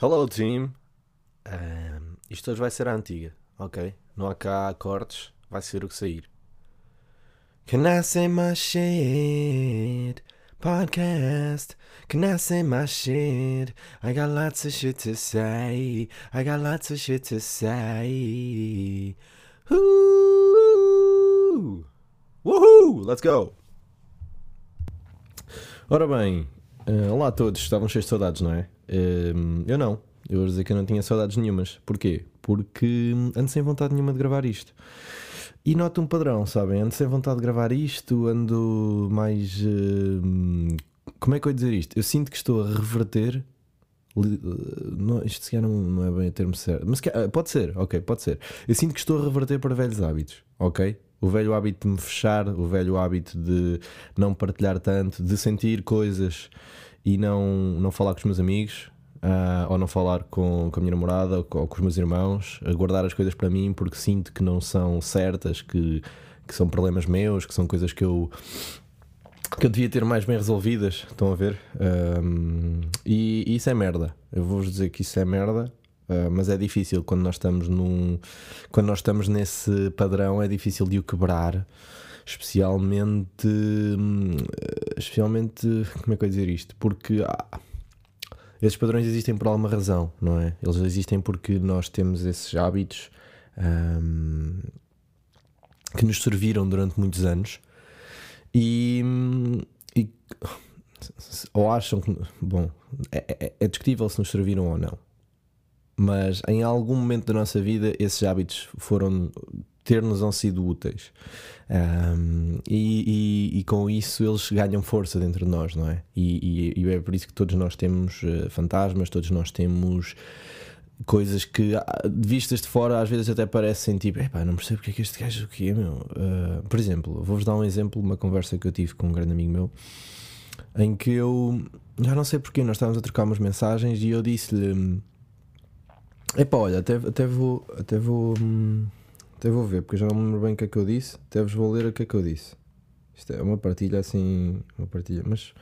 Hello team. Ahm, isto hoje vai ser a antiga, ok? Não há cá cortes, vai ser o que sair. Can I say my shit? Podcast. Can I say my shit? I got lots of shit to say. I got lots of shit to say. Woo! Woohoo! Let's go! Ora bem, eh, olá a todos, estavam cheios de saudades, não é? Eu não, eu vou dizer que eu não tinha saudades nenhumas. Porquê? Porque ando sem vontade nenhuma de gravar isto. E noto um padrão, sabem? Ando sem vontade de gravar isto, ando mais. ehm, como é que eu ia dizer isto? Eu sinto que estou a reverter. eh, Não, isto se calhar não, não é bem o termo certo. Mas eh, pode ser, ok, pode ser. Eu sinto que estou a reverter para velhos hábitos, ok? O velho hábito de me fechar, o velho hábito de não partilhar tanto, de sentir coisas e não, não falar com os meus amigos, ah, ou não falar com, com a minha namorada ou com, ou com os meus irmãos, guardar as coisas para mim porque sinto que não são certas, que, que são problemas meus, que são coisas que eu que eu devia ter mais bem resolvidas, estão a ver? Ahm, e, e isso é merda. Eu vou-vos dizer que isso é merda, ah, mas é difícil quando nós estamos num. Quando nós estamos nesse padrão, é difícil de o quebrar. Especialmente. hum, Especialmente. Como é que eu ia dizer isto? Porque. ah, esses padrões existem por alguma razão, não é? Eles existem porque nós temos esses hábitos ahm, que nos serviram durante muitos anos e, e- ou acham que bom é, é- é discutível se nos serviram ou não mas em algum momento da nossa vida esses hábitos foram ter-nos não sido úteis Ahm, e, e- e com isso eles ganham força dentro de nós, não é? E, e- é por isso que todos nós temos eh, fantasmas, todos nós temos coisas que ah, vistas de fora às vezes até parecem tipo, epá, não percebo porque é que este gajo o que é, meu. Ah, por exemplo, vou-vos dar um exemplo, uma conversa que eu tive com um grande amigo meu, em que eu já não sei porquê, nós estávamos a trocar umas mensagens e eu disse-lhe. Epá, olha, até, até vou. Até vou. hum, Até vou ver, porque já não me lembro bem o que é que eu disse. Até vos vou ler o que é que eu disse. Isto é uma partilha assim. Uma partilha. Mas.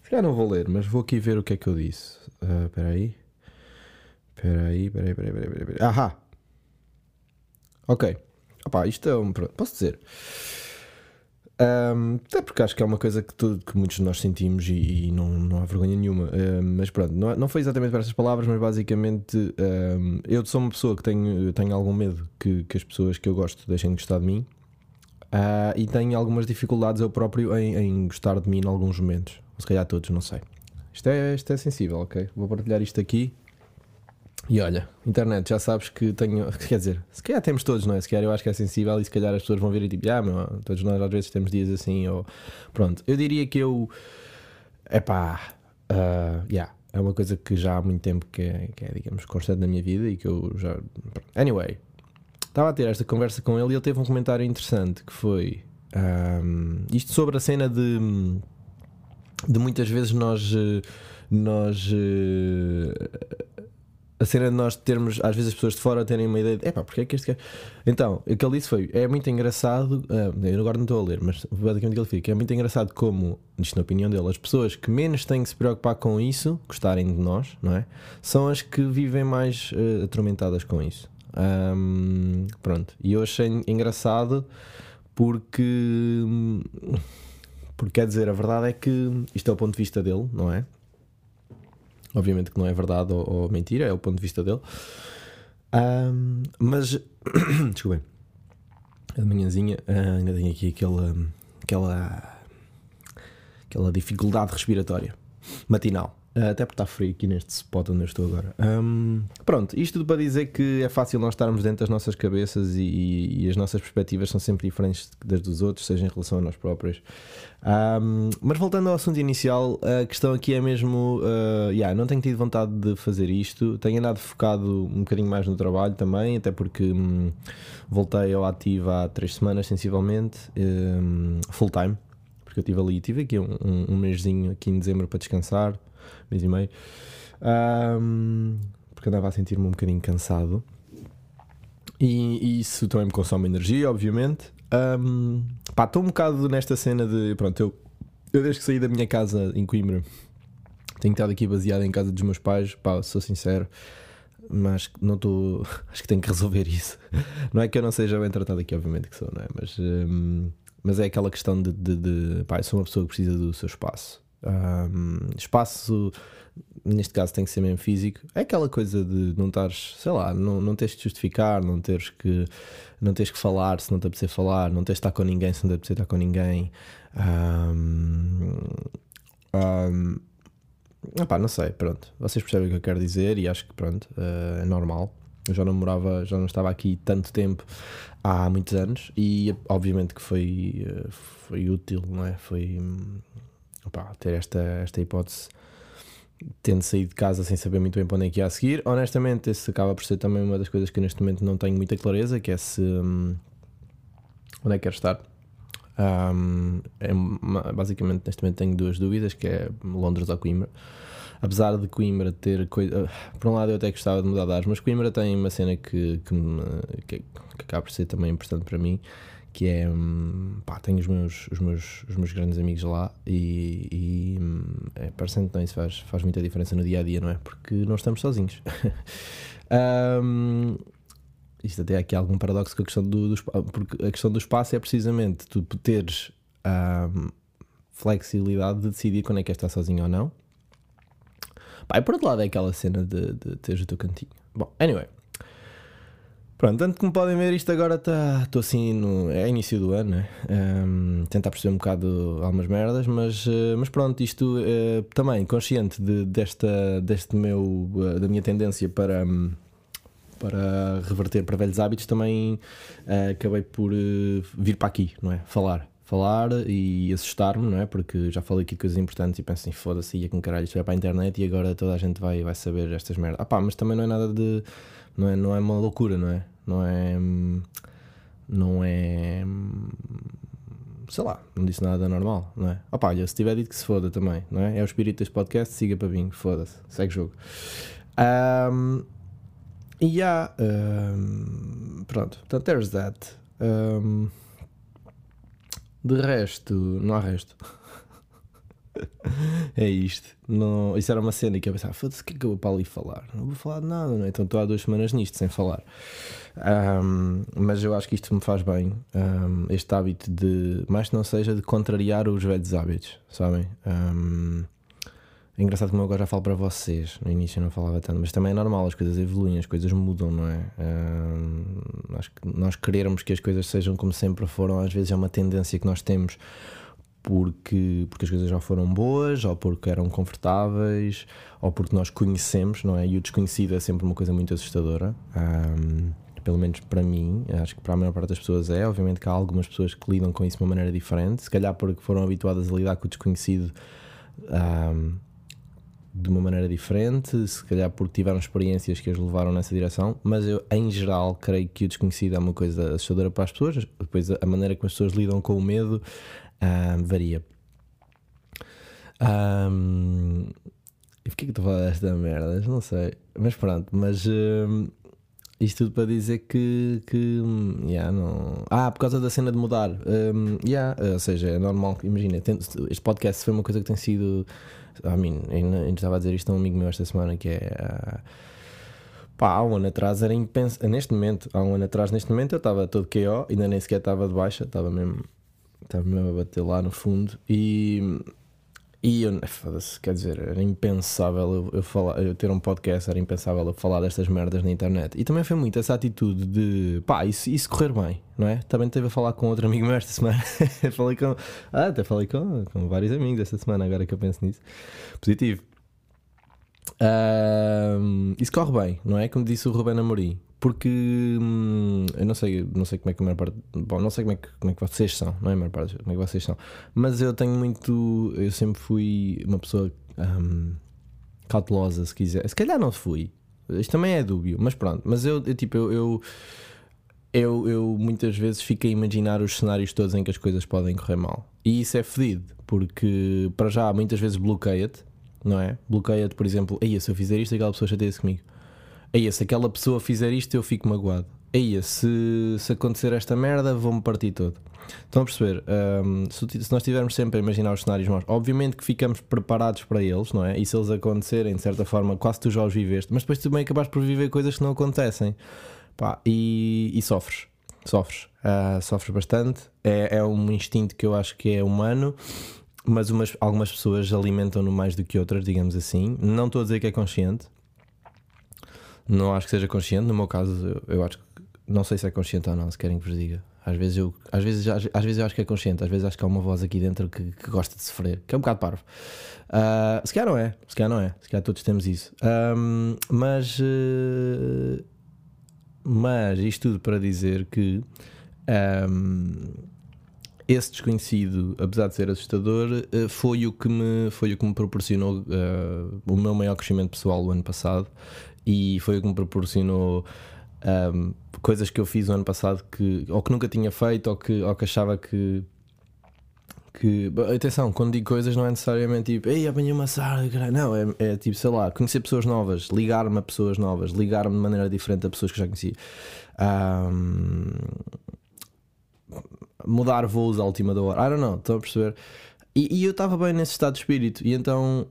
Se calhar não vou ler, mas vou aqui ver o que é que eu disse. Ah, Espera. Espera aí, espera aí, espera aí, espera aí. Ahá! Ok. Opá, isto é um. Posso dizer. Ahm, até porque acho que é uma coisa que, tu- que muitos de nós sentimos e, e não, não há vergonha nenhuma. Ahm, mas pronto, não, é- não foi exatamente para essas palavras, mas basicamente ahm, eu sou uma pessoa que tenho, tenho algum medo que, que as pessoas que eu gosto deixem de gostar de mim Ah, e tenho algumas dificuldades eu próprio em, em gostar de mim em alguns momentos. Ou se calhar todos, não sei. Isto é, isto é sensível, ok? Vou partilhar isto aqui. E olha, internet, já sabes que tenho. Quer dizer, se calhar temos todos, não é? Se calhar eu acho que é sensível e se calhar as pessoas vão ver e tipo, ah, meu, todos nós às vezes temos dias assim, ou. Pronto, eu diria que eu. Epá. Uh, yeah, é uma coisa que já há muito tempo que é, que é, digamos, constante na minha vida e que eu já. Anyway, estava a ter esta conversa com ele e ele teve um comentário interessante que foi. um, isto sobre a cena de. de muitas vezes nós. nós. A cena de nós termos, às vezes as pessoas de fora terem uma ideia de epá, porque é que este gajo. Então, o que ele disse foi: é muito engraçado, ah, eu agora não estou a ler, mas basicamente ele fica: é muito engraçado como, isto na opinião dele, as pessoas que menos têm que se preocupar com isso, gostarem de nós, não é? São as que vivem mais ah, atormentadas com isso. Ahm, pronto, e eu achei engraçado porque. Porque quer dizer, a verdade é que isto é o ponto de vista dele, não é? Obviamente que não é verdade ou, ou mentira, é o ponto de vista dele. Ahm, mas, desculpem, a de manhãzinha ah, ainda tenho aqui aquela, aquela, aquela dificuldade respiratória matinal. Ah, até porque está frio aqui neste spot onde eu estou agora. Ahm, pronto, isto tudo para dizer que é fácil nós estarmos dentro das nossas cabeças e, e- as nossas perspectivas são sempre diferentes das dos outros, seja em relação a nós próprios. Ahm, mas voltando ao assunto inicial, a questão aqui é mesmo: ah, yeah, não tenho tido vontade de fazer isto, tenho andado focado um bocadinho mais no trabalho também, até porque hum, voltei ao ativo há três semanas, sensivelmente, hum, full time, porque eu estive ali, tive aqui um, um, um mêszinho aqui em dezembro para descansar, mês e meio, Ahm, porque andava a sentir-me um bocadinho cansado. E, e isso também me consome energia, obviamente. Ahm, pá, estou um bocado nesta cena de. Pronto, eu, eu desde que saí da minha casa em Coimbra tenho estado aqui baseado em casa dos meus pais, pá, sou sincero, mas não estou. Acho que tenho que resolver isso. Não é que eu não seja bem tratado aqui, obviamente que sou, não é? Mas, um, mas é aquela questão de, de, de pá, eu sou uma pessoa que precisa do seu espaço. Um, espaço, neste caso, tem que ser mesmo físico. É aquela coisa de não estares, sei lá, não, não teres que justificar, não teres que, não teres que falar se não te apetecer falar, não teres de estar com ninguém se não te apetecer estar com ninguém. Um, um, opá, não sei, pronto. Vocês percebem o que eu quero dizer e acho que pronto, uh, é normal. Eu já não morava, já não estava aqui tanto tempo há muitos anos e obviamente que foi, eh, foi útil, não é? Foi ter esta, esta hipótese tendo saído de casa sem saber muito bem para onde é que ia a seguir. Honestamente, esse acaba por ser também uma das coisas que neste momento não tenho muita clareza, que é se hum, onde é que quero estar. Um, é, basicamente, neste momento tenho duas dúvidas, que é Londres ou Coimbra. Apesar de Coimbra ter coisa. Por um lado, eu até gostava de mudar de ares, mas Coimbra tem uma cena que, que, que, que acaba por ser também importante para mim, que é. Hum, pá, tenho os meus, os meus, os meus grandes amigos lá e, e hum, é, parecendo que isso faz, faz muita diferença no dia a dia, não é? Porque não estamos sozinhos. um, isto até aqui há algum paradoxo com a questão do, do porque a questão do espaço é precisamente tu teres a flexibilidade de decidir quando é que estar sozinho ou não. Pá, e por outro lado é aquela cena de, de teres o teu cantinho. Bom, anyway. Pronto, tanto como podem ver, isto agora está. Estou assim no. É início do ano, né? Um, tentar perceber um bocado algumas merdas, mas, uh, mas pronto, isto uh, também consciente de, desta, deste meu. Uh, da minha tendência para. Para reverter para velhos hábitos, também uh, acabei por vir para aqui, não é? Falar. Falar e assustar-me, não é? Porque já falei aqui de coisas importantes e penso assim, foda-se, ia com caralho, isto vai para a internet e agora toda a gente vai, vai saber estas merdas. Ah pá, mas também não é nada de. Não é, não é uma loucura, não é? Não é. Não é. Sei lá, não disse nada normal, não é? Pá, olha, se tiver dito que se foda também, não é? É o espírito deste podcast, siga para mim, foda-se, segue jogo. Um, e há. Um, pronto, portanto, there's that. Um, de resto, não há resto. é isto. Não, isso era uma cena que eu pensava: foda-se, o que é que eu vou para ali falar? Não vou falar de nada, não é? Então estou há duas semanas nisto, sem falar. Um, mas eu acho que isto me faz bem. Um, este hábito de, mais que não seja, de contrariar os velhos hábitos, sabem? Um, é engraçado como eu agora já falo para vocês. No início eu não falava tanto, mas também é normal, as coisas evoluem, as coisas mudam, não é? Acho que nós querermos que as coisas sejam como sempre foram, às vezes é uma tendência que nós temos porque, porque as coisas já foram boas, ou porque eram confortáveis, ou porque nós conhecemos, não é? E o desconhecido é sempre uma coisa muito assustadora. Um, pelo menos para mim, acho que para a maior parte das pessoas é. Obviamente que há algumas pessoas que lidam com isso de uma maneira diferente, se calhar porque foram habituadas a lidar com o desconhecido. Um, de uma maneira diferente, se calhar porque tiveram experiências que as levaram nessa direção, mas eu, em geral, creio que o desconhecido é uma coisa assustadora para as pessoas, depois a maneira como as pessoas lidam com o medo um, varia. Um, e porquê que estou a falar desta merda? Não sei, mas pronto, mas um, isto tudo para dizer que, que yeah, não... Ah, por causa da cena de mudar, um, yeah, ou seja, é normal, imagina, este podcast foi uma coisa que tem sido I mean, ainda estava a dizer isto a um amigo meu esta semana que é. Uh, pá, há um ano atrás era impensável. Neste momento, há um ano atrás, neste momento eu estava todo KO, ainda nem sequer estava de baixa, estava mesmo, estava mesmo a bater lá no fundo e e eu, quer dizer, era impensável eu, eu, falar, eu ter um podcast, era impensável eu falar destas merdas na internet. E também foi muito essa atitude de pá, isso, isso correr bem, não é? Também teve a falar com outro amigo meu esta semana. falei com, ah, até falei com, com vários amigos esta semana, agora que eu penso nisso. Positivo. Um, isso corre bem, não é? Como disse o Ruben Amorim porque hum, eu não sei, não sei como é que a maior parte, bom, não sei como é que, como é que vocês são, não é a maior parte, como é que vocês são, mas eu tenho muito, eu sempre fui uma pessoa hum, cautelosa, se quiser, se calhar não fui, isto também é dúbio, mas pronto, mas eu, eu tipo, eu, eu, eu, eu muitas vezes fico a imaginar os cenários todos em que as coisas podem correr mal, e isso é fedido, porque para já muitas vezes bloqueia-te, não é? Bloqueia-te, por exemplo, aí se eu fizer isto, aquela pessoa chateia-se comigo Aí, se aquela pessoa fizer isto, eu fico magoado. Eia, se, se acontecer esta merda, vou-me partir todo. Estão a perceber? Um, se, se, nós estivermos sempre a imaginar os cenários maus, obviamente que ficamos preparados para eles, não é? E se eles acontecerem, de certa forma, quase tu já os viveste, mas depois também acabas por viver coisas que não acontecem. Pá, e, e sofres. Sofres. Uh, sofres bastante. É, é um instinto que eu acho que é humano mas umas, algumas pessoas alimentam-no mais do que outras, digamos assim. Não estou a dizer que é consciente, não acho que seja consciente. No meu caso, eu, eu acho que não sei se é consciente ou não, se querem que vos diga. Às vezes, eu, às, vezes, às, às, vezes eu acho que é consciente, às vezes acho que há uma voz aqui dentro que, que gosta de sofrer, que é um bocado parvo. Uh, se calhar não é, se calhar não é, se calhar todos temos isso. Um, mas, uh, mas isto tudo para dizer que um, esse desconhecido, apesar de ser assustador, uh, foi o que me, foi o que me proporcionou o meu maior crescimento pessoal o ano passado e foi o que me proporcionou um, coisas que eu fiz o ano passado que ou que nunca tinha feito ou que, ou que achava que que atenção, quando digo coisas não é necessariamente tipo ei, apanhei uma sarda, não, é, é tipo, sei lá, conhecer pessoas novas, ligar-me a pessoas novas, ligar-me de maneira diferente a pessoas que já conhecia. Um, mudar voos à última da hora, I don't know, estão a perceber? E, e eu estava bem nesse estado de espírito, e então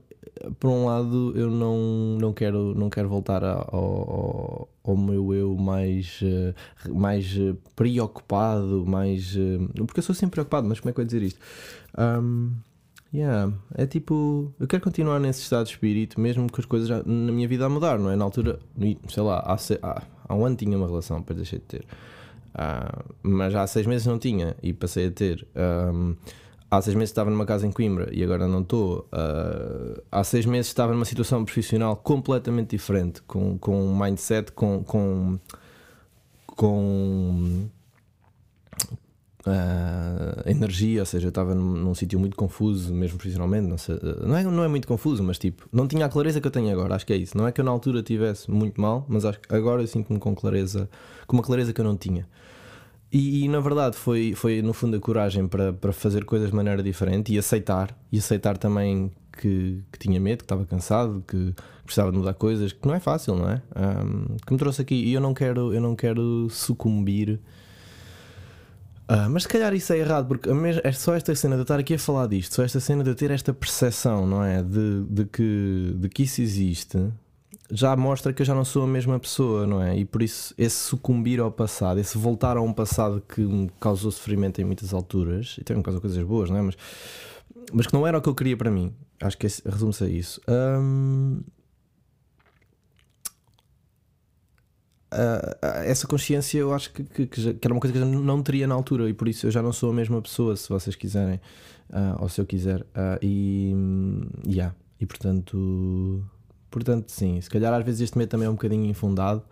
por um lado, eu não, não, quero, não quero voltar ao, ao, meu eu mais, eh, mais eh, preocupado, mais. Eh, porque eu sou sempre preocupado, mas como é que eu ia dizer isto? Um, yeah, é tipo. Eu quero continuar nesse estado de espírito, mesmo que as coisas já, na minha vida a mudar, não é? Na altura, sei lá, há, há, há um ano tinha uma relação, depois deixei de ter. Uh, mas há seis meses não tinha e passei a ter. Um, há seis meses estava numa casa em Coimbra e agora não estou. Uh, há seis meses estava numa situação profissional completamente diferente, com, com um mindset, com. com, com uh, energia, ou seja, estava num, num sítio muito confuso, mesmo profissionalmente. Não, sei, não, é, não é muito confuso, mas tipo, não tinha a clareza que eu tenho agora. Acho que é isso. Não é que eu na altura tivesse muito mal, mas acho que agora eu sinto-me com clareza, com uma clareza que eu não tinha. E, e, na verdade foi, foi no fundo a coragem para, para fazer coisas de maneira diferente e aceitar, e aceitar também que, que tinha medo, que estava cansado, que precisava de mudar coisas, que não é fácil, não é? Um, que me trouxe aqui e eu não quero, eu não quero sucumbir. Uh, mas se calhar isso é errado, porque é só esta cena de eu estar aqui a falar disto, só esta cena de eu ter esta percepção, não é? De, de, que, de que isso existe, já mostra que eu já não sou a mesma pessoa, não é? E por isso, esse sucumbir ao passado, esse voltar a um passado que me causou sofrimento em muitas alturas, e também me causou coisas boas, não é? Mas, mas que não era o que eu queria para mim. Acho que resume-se a isso. Uh, essa consciência eu acho que, que, que, já, que, era uma coisa que eu não teria na altura e por isso eu já não sou a mesma pessoa, se vocês quiserem, uh, ou se eu quiser. Uh, e, yeah, e portanto Portanto, sim, se calhar às vezes este medo também é um bocadinho infundado.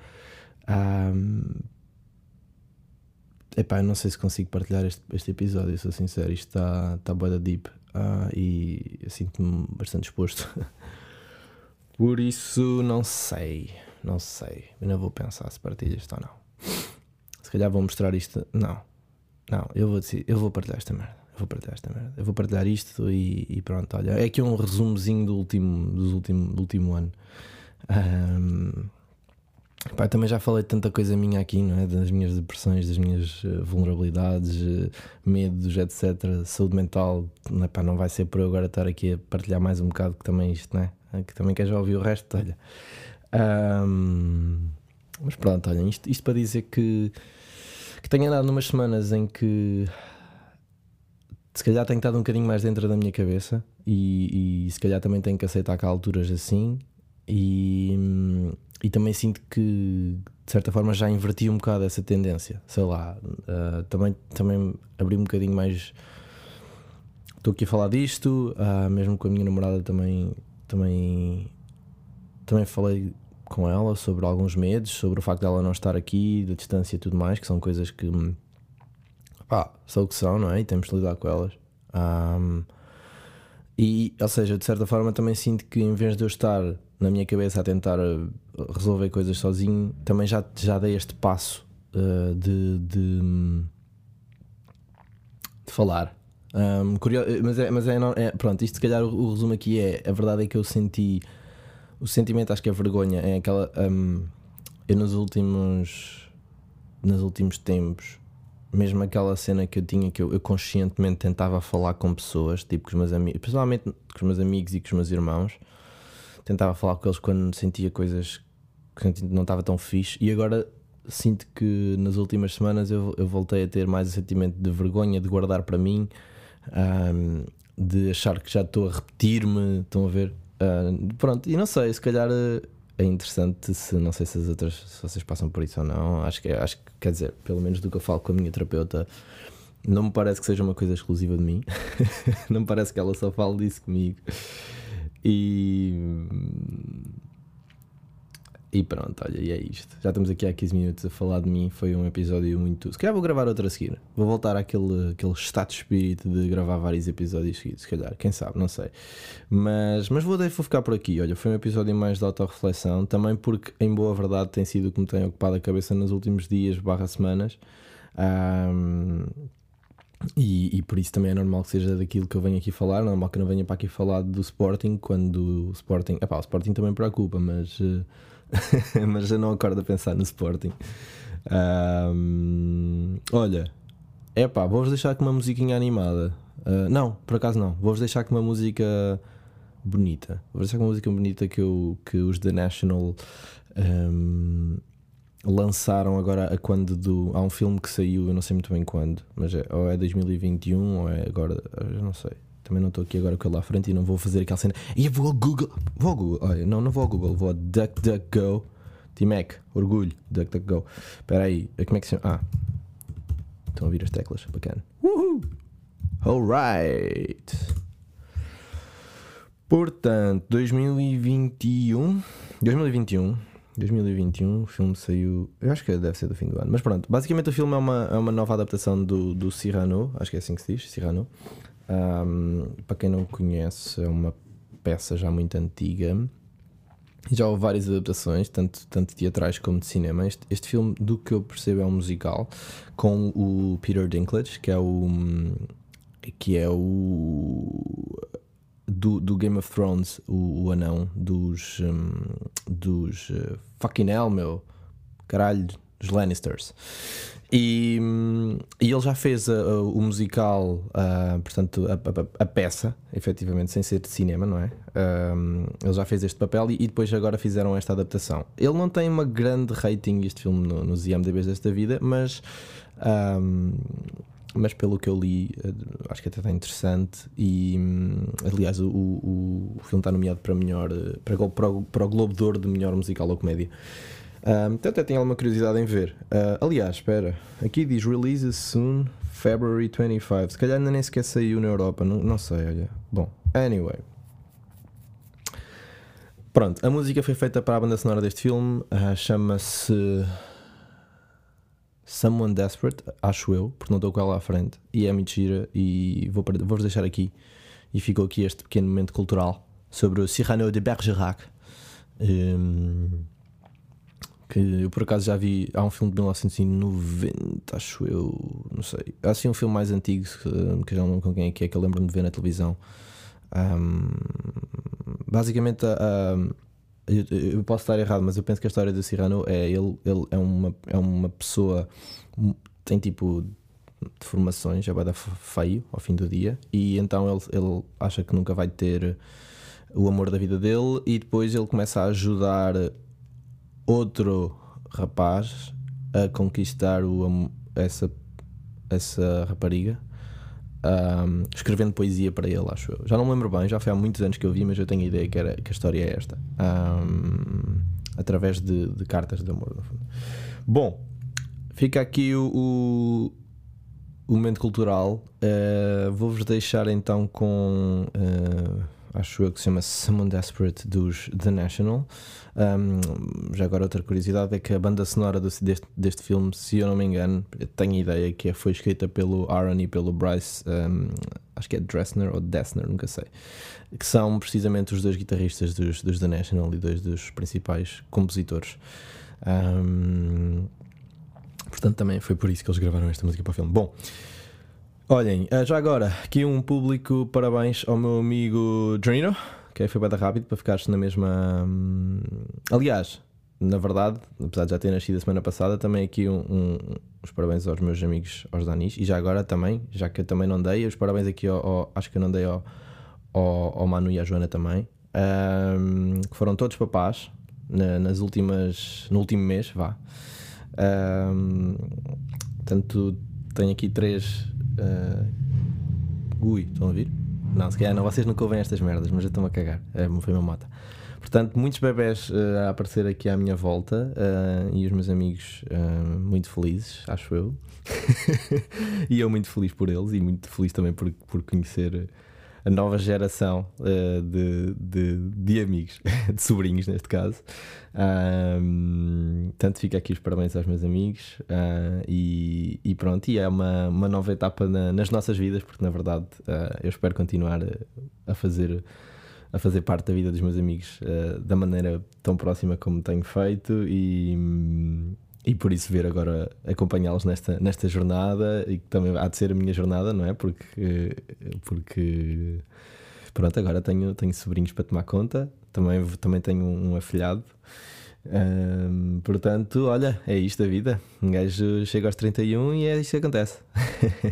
Um, epá, não sei se consigo partilhar este, este episódio, sou sincero. Isto está tá boa deep uh, e sinto-me bastante exposto. Por isso, não sei, não sei. Ainda vou pensar se partilho isto ou não. Se calhar vou mostrar isto. Não, não, eu vou, decidir, eu vou partilhar esta merda eu vou partilhar esta merda. Eu vou partilhar isto e, e, pronto, olha. É aqui um resumozinho do último, do último, do último ano. Um, pá, também já falei tanta coisa minha aqui, não é? Das minhas depressões, das minhas uh, vulnerabilidades, uh, medos, etc. Saúde mental. Não, é, pá, não vai ser por eu agora estar aqui a partilhar mais um bocado que também isto, não é? Que também quer já ouvir o resto, olha. Um, mas pronto, olha, isto, isto para dizer que, que tenho andado numas semanas em que se calhar tenho estado um bocadinho mais dentro da minha cabeça e, e se calhar também tenho que aceitar que há alturas assim e, e também sinto que de certa forma já inverti um bocado essa tendência, sei lá, uh, também, também abri um bocadinho mais. Estou aqui a falar disto, uh, mesmo com a minha namorada também, também, também falei com ela sobre alguns medos, sobre o facto dela não estar aqui, da distância e tudo mais, que são coisas que pá, são o que são, não é? E temos de lidar com elas. Um, e, ou seja, de certa forma também sinto que em vez de eu estar na minha cabeça a tentar eh, resolver coisas sozinho, também já, já dei este passo uh, de, de, de, falar. Um, curioso, mas é, mas é, é, pronto, isto se calhar o, o, resumo aqui é a verdade é que eu senti o sentimento, acho que é vergonha, é aquela um, eu nos últimos nos últimos tempos, mesmo aquela cena que eu tinha que eu, eu conscientemente tentava falar com pessoas, tipo com os meus amigos, principalmente com os meus amigos e com os meus irmãos, tentava falar com eles quando sentia coisas que não estava tão fixe, e agora sinto que nas últimas semanas eu, eu voltei a ter mais o sentimento de vergonha de guardar para mim, um, de achar que já estou a repetir-me, estão a ver? Uh, pronto, e não sei, se calhar é interessante se não sei se as outras se vocês passam por isso ou não. Acho que acho que quer dizer, pelo menos do que eu falo com a minha terapeuta, não me parece que seja uma coisa exclusiva de mim. não me parece que ela só fale disso comigo. E e pronto, olha, e é isto. Já estamos aqui há 15 minutos a falar de mim. Foi um episódio muito. Se calhar vou gravar outro a seguir. Vou voltar àquele, àquele estado de espírito de gravar vários episódios seguidos, se calhar. Quem sabe, não sei. Mas, mas vou, vou ficar por aqui. Olha, foi um episódio mais de autorreflexão. Também porque, em boa verdade, tem sido o que me tem ocupado a cabeça nos últimos dias barra semanas. Um, e, e, por isso também é normal que seja daquilo que eu venho aqui falar. É normal que não venha para aqui falar do Sporting quando o Sporting. Epá, o Sporting também preocupa, mas. Uh, mas já não acordo a pensar no Sporting. Um, olha, é pá, vou-vos deixar com uma musiquinha animada. Uh, não, por acaso não. Vou-vos deixar com uma música bonita. Vou-vos deixar com uma música bonita que, eu, que os The National um, lançaram agora a quando do. Há um filme que saiu, eu não sei muito bem quando, mas é, ou é 2021 ou é agora, eu não sei. Também não estou aqui agora com ele à frente e não vou fazer aquela cena. E vou ao Google. Vou ao Google. Olha, não, não vou ao Google. Vou a DuckDuckGo. T-Mac. Orgulho. DuckDuckGo. Espera aí. Como é que se chama? Ah. Estão a ouvir as teclas. Bacana. Uhul. Alright. Portanto, 2021. 2021. 2021, o filme saiu. Eu acho que deve ser do fim do ano. Mas pronto, basicamente o filme é uma, é uma nova adaptação do, do Cyrano. Acho que é assim que se diz, Cyrano. Um, para quem não conhece, é uma peça já muito antiga. Já houve várias adaptações, tanto, tanto teatrais como de cinema. Este, este filme, do que eu percebo, é um musical com o Peter Dinklage, que é o. que é o. Do, do Game of Thrones, o, o anão dos. Um, dos. Uh, fucking hell, meu. Caralho, dos Lannisters. E, e ele já fez a, a, o musical, a, portanto, a, peça, efetivamente, sem ser de cinema, não é? Um, ele já fez este papel e, e, depois agora fizeram esta adaptação. Ele não tem uma grande rating, este filme, no, nos IMDBs desta vida, mas. Mas pelo que eu li, eh, acho que até está interessante. E aliás, o, o, o filme está nomeado para melhor eh, para, para, para o Globo de Ouro de melhor musical ou comédia. Um, então até tenho alguma curiosidade em ver. Uh, aliás, espera, aqui diz releases soon, February 25. Se calhar ainda nem sequer saiu na Europa, não, não sei, olha. Bom, anyway. Pronto, a música foi feita para a banda sonora deste filme, uh, chama-se Someone Desperate, acho eu, porque não estou com ela à frente, e é muito gira. E vou-vos vou deixar aqui, e ficou aqui este pequeno momento cultural sobre o Cyrano de Bergerac. Um, que eu por acaso já vi. Há um filme de 1990, acho eu, não sei. Há assim um filme mais antigo que, já não lembro com quem é que é, que eu lembro-me de ver na televisão. Um, basicamente, eu, eu, posso estar errado, mas eu penso que a história do Cyrano é ele, ele é, uma, é uma pessoa, tem tipo deformações, é bada feio ao fim do dia, e então ele, ele acha que nunca vai ter o amor da vida dele, e depois ele começa a ajudar outro rapaz a conquistar o, essa, essa rapariga. Um, escrevendo poesia para ele, acho eu. Já não me lembro bem, já foi há muitos anos que eu vi, mas eu tenho a ideia que, era, que a história é esta. Um, através de, de, cartas de amor, no fundo. Bom, fica aqui o, o, o momento cultural. Uh, Vou-vos deixar então com. Uh, acho eu que se chama Someone Desperate dos The National. Um, já agora outra curiosidade é que a banda sonora deste, deste filme, se eu não me engano, tenho ideia que foi escrita pelo Aaron e pelo Bryce, um, acho que é Dressner ou Dessner, nunca sei, que são precisamente os dois guitarristas dos, dos The National e dois dos principais compositores. Um, portanto, também foi por isso que eles gravaram esta música para o filme. Bom. Olhem, eh, já agora, aqui um público parabéns ao meu amigo Drino, que foi bem rápido para ficares na mesma. Hum, aliás, na verdade, apesar de já ter nascido a semana passada, também aqui um, um, os parabéns aos meus amigos, aos Danis, e já agora também, já que eu também não dei, os parabéns aqui ao, ao acho que eu não dei ao, ao, ao, Manu e à Joana também, um, que foram todos papás na, nas últimas, no último mês, vá. Um, portanto, tenho aqui três. Uh, estão a ouvir? Não, se calhar não, vocês nunca ouvem estas merdas, mas eu estou-me a cagar. É, foi uma moto. Portanto, muitos bebés uh, a aparecer aqui à minha volta uh, e os meus amigos uh, muito felizes, acho eu. e eu muito feliz por eles e muito feliz também por, por conhecer a nova geração de, de, de, amigos, de sobrinhos neste caso. Um, tanto fica aqui os parabéns aos meus amigos e, e, pronto, e é uma, uma nova etapa na, nas nossas vidas, porque na verdade eu espero continuar a fazer a fazer parte da vida dos meus amigos uh, da maneira tão próxima como tenho feito e, e por isso ver agora acompanhá-los nesta, nesta jornada e que também há de ser a minha jornada, não é? Porque, porque pronto, agora tenho, tenho sobrinhos para tomar conta, também, também tenho um afilhado. Portanto, olha, é isto a vida. Um gajo chega aos 31 e é isto que acontece.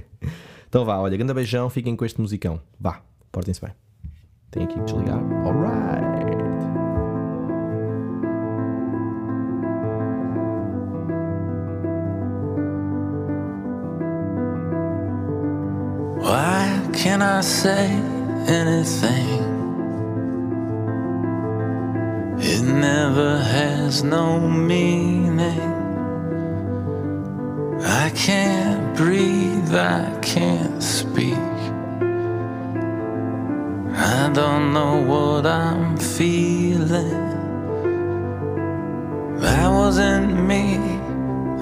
então vá, olha, grande beijão, fiquem com este musicão. Vá, portem-se bem. Tenho aqui que desligar. Can't I say anything? It never has no meaning. I can't breathe, I can't speak. I don't know what I'm feeling. That wasn't me.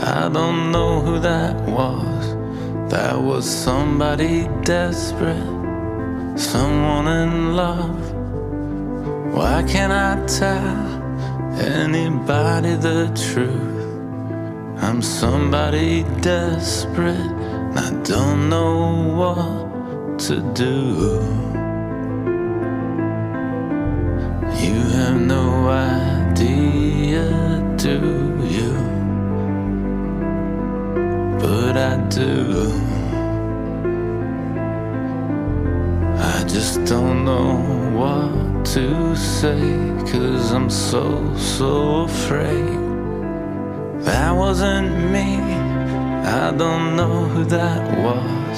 I don't know who that was. That was somebody desperate, someone in love. Why can't I tell anybody the truth? I'm somebody desperate, and I don't know what to do. You have no idea, do you? I do. I just don't know what to say, cause I'm so, so afraid. That wasn't me, I don't know who that was.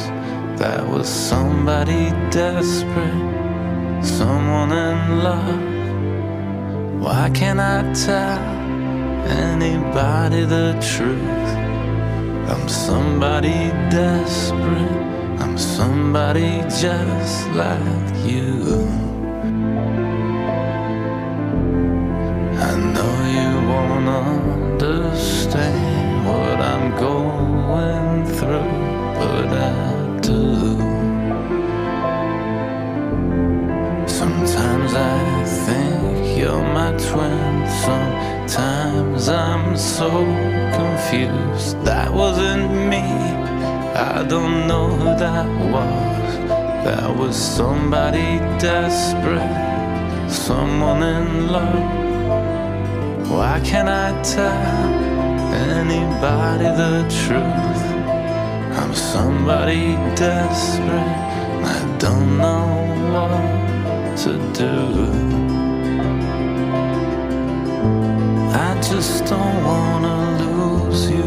That was somebody desperate, someone in love. Why can't I tell anybody the truth? I'm somebody desperate, I'm somebody just like you. I know you won't understand what I'm going through, but I do. Sometimes I think you're my twin. Sometimes I'm so confused. That wasn't me. I don't know who that was. That was somebody desperate, someone in love. Why can't I tell anybody the truth? I'm somebody desperate. I don't know what to do. I just don't wanna lose you,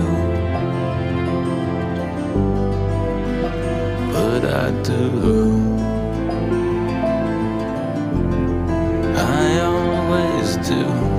but I do. I always do.